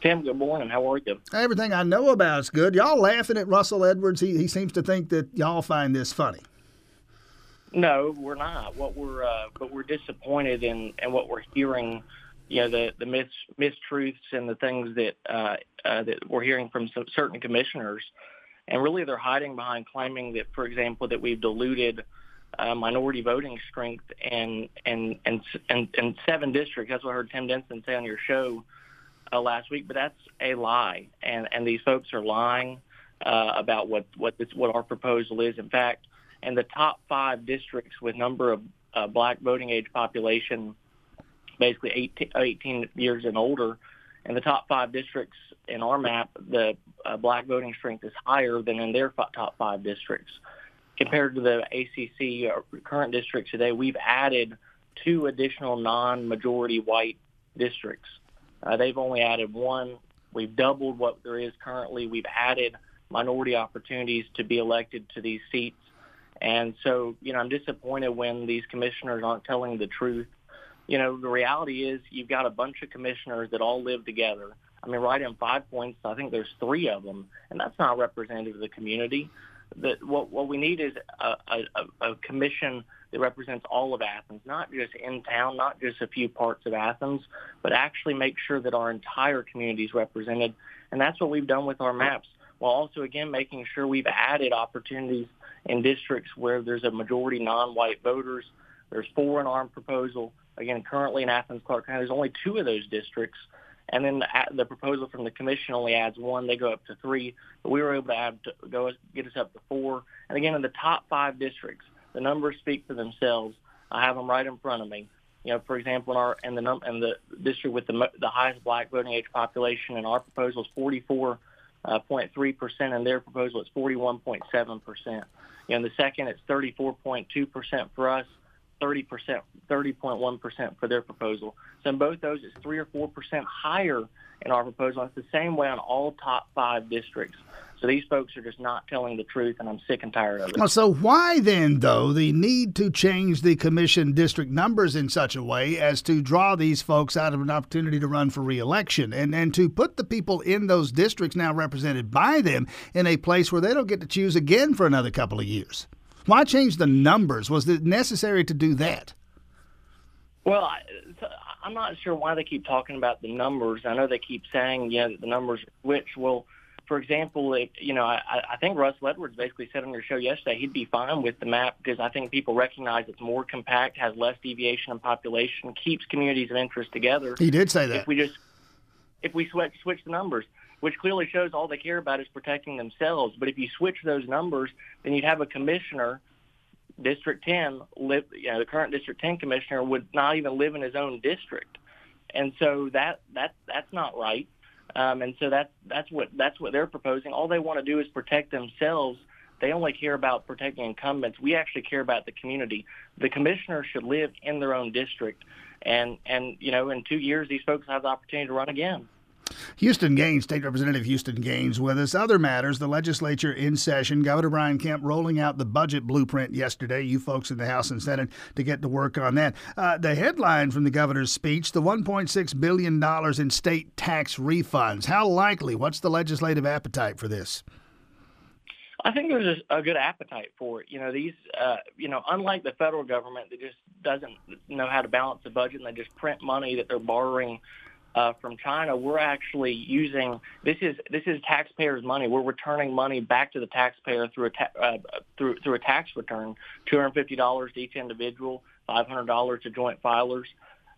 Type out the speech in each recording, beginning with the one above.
Tim, good morning. How are you? Everything I know about is good. Y'all laughing at Russell Edwards? He, he seems to think that y'all find this funny. No, we're not. What we're uh, but we're disappointed in and what we're hearing. You know the the mis mistruths and the things that uh, uh, that we're hearing from some certain commissioners, and really they're hiding behind claiming that, for example, that we've diluted uh, minority voting strength and and and and and seven districts. That's what I heard Tim Denson say on your show uh, last week. But that's a lie, and and these folks are lying uh, about what what this what our proposal is. In fact, in the top five districts with number of uh, black voting age population, basically 18, 18 years and older, in the top five districts in our map, the uh, black voting strength is higher than in their top five districts. Compared to the ACC uh, current districts today, we've added two additional non-majority white districts. Uh, they've only added one. We've doubled what there is currently. We've added minority opportunities to be elected to these seats. And so, you know, I'm disappointed when these commissioners aren't telling the truth. You know, the reality is you've got a bunch of commissioners that all live together. I mean, right in five points, I think there's three of them, and that's not representative of the community. That what what we need is a, a, a commission that represents all of Athens, not just in town, not just a few parts of Athens, but actually make sure that our entire community is represented. And that's what we've done with our maps, while also again making sure we've added opportunities in districts where there's a majority non-white voters. There's four in our proposal. Again, currently in Athens, Clarke County, there's only two of those districts. And then the, the proposal from the commission only adds one. They go up to three, but we were able to add to go get us up to four. And again, in the top five districts, the numbers speak for themselves. I have them right in front of me. You know, for example, in our in the num- in the district with the the highest black voting age population, in our proposal is 44 uh, 0.3 percent, and their proposal is 41.7 percent. You know, in the second, it's 34.2 percent for us, 30 percent, 30.1 percent for their proposal. So in both those, it's three or four percent higher in our proposal. It's the same way on all top five districts. So these folks are just not telling the truth, and I'm sick and tired of it. So why then, though, the need to change the commission district numbers in such a way as to draw these folks out of an opportunity to run for reelection and, and to put the people in those districts now represented by them in a place where they don't get to choose again for another couple of years? Why change the numbers? Was it necessary to do that? Well, I, I'm not sure why they keep talking about the numbers. I know they keep saying, you yeah, the numbers which will – for example, if, you know, I, I think Russ Edwards basically said on your show yesterday he'd be fine with the map because I think people recognize it's more compact, has less deviation in population, keeps communities of interest together. He did say that. If we just if we switch switch the numbers, which clearly shows all they care about is protecting themselves. But if you switch those numbers, then you'd have a commissioner, District 10, live, you know, the current District 10 commissioner would not even live in his own district, and so that that that's not right. Um, and so that's that's what that's what they're proposing. All they want to do is protect themselves. They only care about protecting incumbents. We actually care about the community. The commissioner should live in their own district, and and you know, in two years, these folks have the opportunity to run again. Houston Gaines, State Representative Houston Gaines, with us. Other matters, the legislature in session. Governor Brian Kemp rolling out the budget blueprint yesterday. You folks in the House and Senate to get to work on that. Uh, the headline from the governor's speech the $1.6 billion in state tax refunds. How likely? What's the legislative appetite for this? I think there's a, good appetite for it. You know, these, uh, you know, unlike the federal government that just doesn't know how to balance the budget and they just print money that they're borrowing uh, from China, we're actually using this is this is taxpayers' money. We're returning money back to the taxpayer through a ta- uh, through through a tax return, two hundred fifty dollars to each individual, five hundred dollars to joint filers.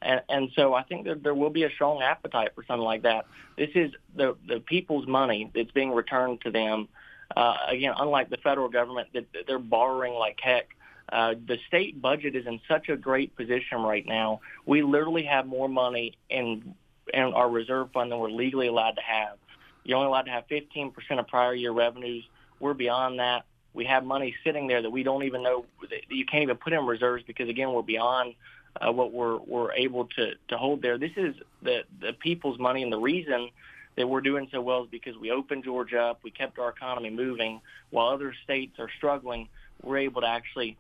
And, and so I think that there will be a strong appetite for something like that. This is the the people's money that's being returned to them. Uh, again, unlike the federal government, that they're borrowing like heck. Uh, the state budget is in such a great position right now. We literally have more money in in our reserve fund than we're legally allowed to have. You're only allowed to have 15% of prior year revenues. We're beyond that. We have money sitting there that we don't even know that you can't even put in reserves because again we're beyond uh, what we're we're able to to hold there. This is the the people's money, and the reason that we're doing so well is because we opened Georgia up, we kept our economy moving, while other states are struggling. We're able to actually,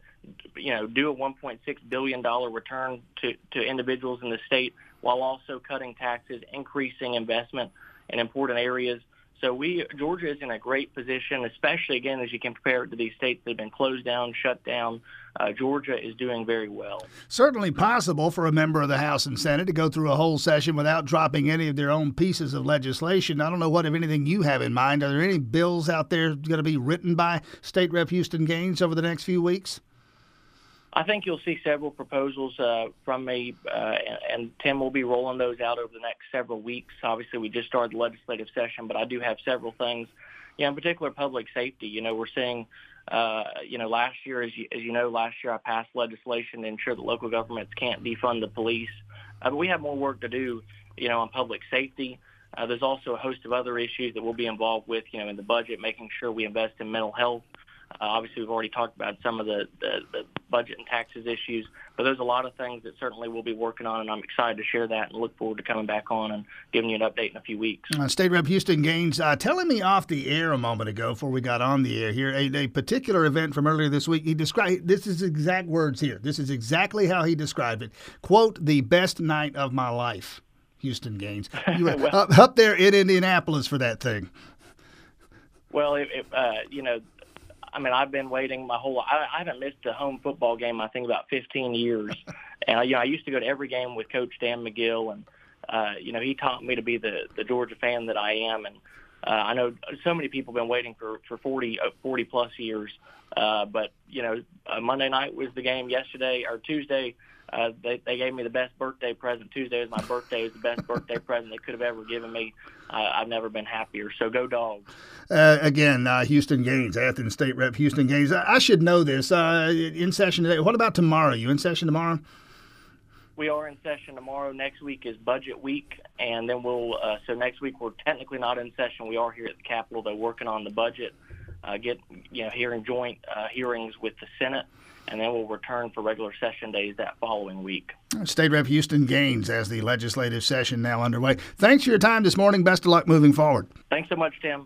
you know, do a 1.6 billion dollar return to to individuals in the state while also cutting taxes, increasing investment in important areas. So we Georgia is in a great position, especially again as you can compare it to these states that have been closed down, shut down. Uh, Georgia is doing very well. Certainly possible for a member of the House and Senate to go through a whole session without dropping any of their own pieces of legislation. I don't know what, if anything, you have in mind. Are there any bills out there going to be written by State Rep Houston Gaines over the next few weeks? I think you'll see several proposals uh, from me, uh, and, Tim will be rolling those out over the next several weeks. Obviously, we just started the legislative session, but I do have several things. Yeah, in particular, public safety. You know, we're seeing, uh, you know, last year, as you, as you know, last year I passed legislation to ensure that local governments can't defund the police. Uh, but we have more work to do, you know, on public safety. Uh, there's also a host of other issues that we'll be involved with, you know, in the budget, making sure we invest in mental health, uh, obviously, we've already talked about some of the, the, the budget and taxes issues, but there's a lot of things that certainly we'll be working on, and I'm excited to share that and look forward to coming back on and giving you an update in a few weeks. Uh, State Rep Houston Gaines uh, telling me off the air a moment ago before we got on the air here a, a particular event from earlier this week. He described this is exact words here. This is exactly how he described it. Quote: "The best night of my life." Houston Gaines. You were well, up, up there in Indianapolis for that thing. Well, it, it, uh, you know, I mean, I've been waiting my whole. I, I haven't missed a home football game. I think about 15 years, and you know, I used to go to every game with Coach Dan Magill, and uh, you know, he taught me to be the the Georgia fan that I am, and uh, I know so many people have been waiting for for 40 uh, 40 plus years. Uh, but you know, uh, Monday night was the game. Yesterday or Tuesday, uh, they they gave me the best birthday present. Tuesday was my birthday. Was the best birthday present they could have ever given me. Uh, I've never been happier. So go dogs. Uh, again, uh, Houston Gaines, Athens State Rep Houston Gaines. I, I should know this. Uh, in session today. What about tomorrow? You in session tomorrow? We are in session tomorrow. Next week is budget week, and then we'll. Uh, so next week we're technically not in session. We are here at the Capitol. They're working on the budget. Uh, get you know hearing joint uh, hearings with the Senate and then we'll return for regular session days that following week. State Rep Houston Gaines as the legislative session now underway. Thanks for your time this morning. Best of luck moving forward. Thanks so much, Tim.